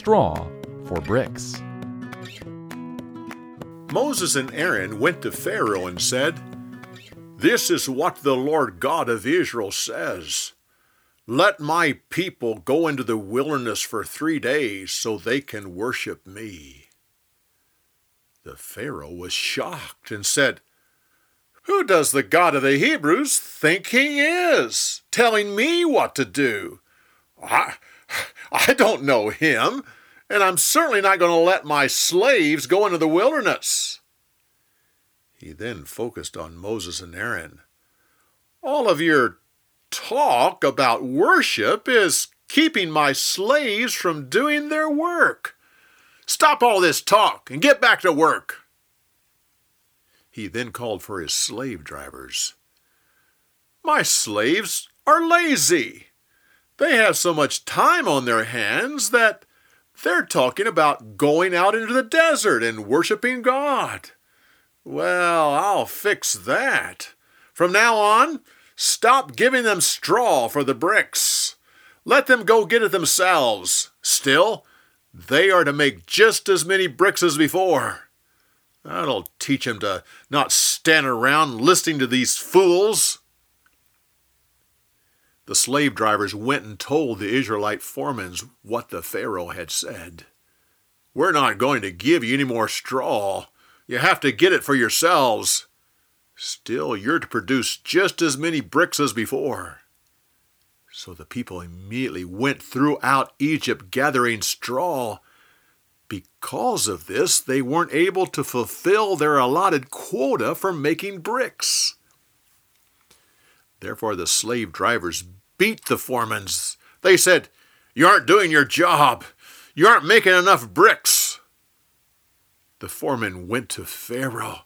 straw for bricks. Moses and Aaron went to Pharaoh and said, This is what the Lord God of Israel says. Let my people go into the wilderness for three days so they can worship me. The Pharaoh was shocked and said, Who does the God of the Hebrews think he is, telling me what to do? I, I don't know him and I'm certainly not going to let my slaves go into the wilderness. He then focused on Moses and Aaron. All of your talk about worship is keeping my slaves from doing their work. Stop all this talk and get back to work. He then called for his slave drivers. My slaves are lazy. They have so much time on their hands that they're talking about going out into the desert and worshiping God. Well, I'll fix that. From now on, stop giving them straw for the bricks. Let them go get it themselves. Still, they are to make just as many bricks as before. That'll teach them to not stand around listening to these fools. The slave drivers went and told the Israelite foremen what the Pharaoh had said. We're not going to give you any more straw. You have to get it for yourselves. Still, you're to produce just as many bricks as before. So the people immediately went throughout Egypt gathering straw. Because of this, they weren't able to fulfill their allotted quota for making bricks. Therefore, the slave drivers beat the foremans. They said, You aren't doing your job. You aren't making enough bricks. The foreman went to Pharaoh.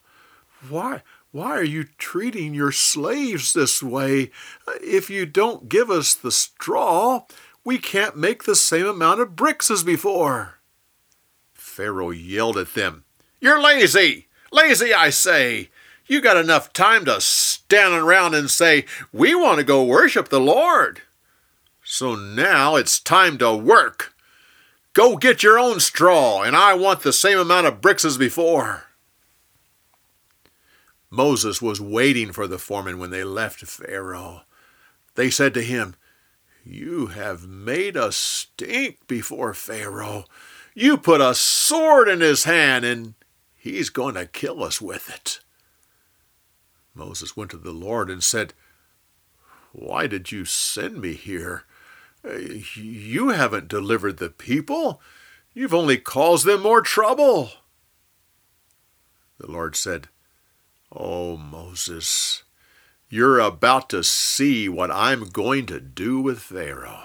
Why, why are you treating your slaves this way? If you don't give us the straw, we can't make the same amount of bricks as before. Pharaoh yelled at them, You're lazy! Lazy, I say! You got enough time to stand around and say, We want to go worship the Lord. So now it's time to work. Go get your own straw, and I want the same amount of bricks as before. Moses was waiting for the foreman when they left Pharaoh. They said to him, You have made us stink before Pharaoh. You put a sword in his hand, and he's going to kill us with it. Moses went to the Lord and said, Why did you send me here? You haven't delivered the people. You've only caused them more trouble. The Lord said, Oh, Moses, you're about to see what I'm going to do with Pharaoh.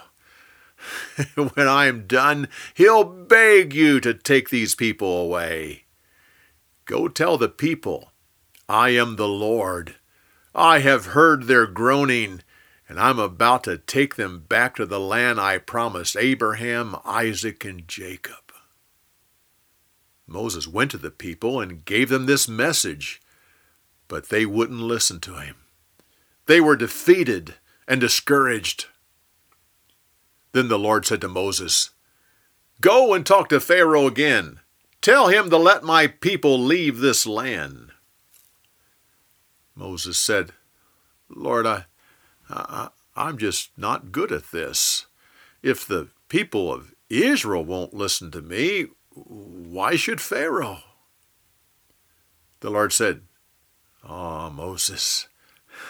when I'm done, he'll beg you to take these people away. Go tell the people I am the Lord. I have heard their groaning, and I'm about to take them back to the land I promised Abraham, Isaac, and Jacob. Moses went to the people and gave them this message, but they wouldn't listen to him. They were defeated and discouraged. Then the Lord said to Moses, Go and talk to Pharaoh again. Tell him to let my people leave this land. Moses said, Lord, I, I, I'm just not good at this. If the people of Israel won't listen to me, why should Pharaoh? The Lord said, Ah, oh, Moses,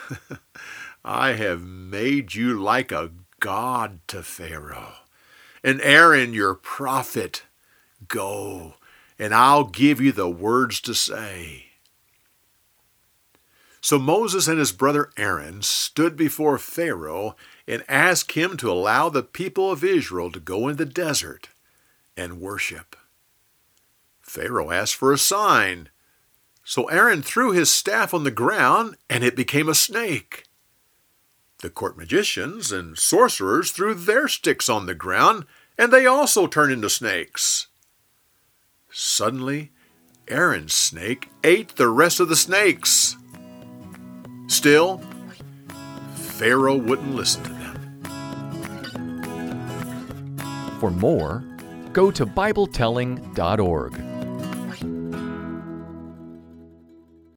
I have made you like a god to Pharaoh. And Aaron, your prophet, go, and I'll give you the words to say. So Moses and his brother Aaron stood before Pharaoh and asked him to allow the people of Israel to go in the desert and worship. Pharaoh asked for a sign. So Aaron threw his staff on the ground and it became a snake. The court magicians and sorcerers threw their sticks on the ground and they also turned into snakes. Suddenly, Aaron's snake ate the rest of the snakes. Still, Pharaoh wouldn't listen to them. For more, go to BibleTelling.org.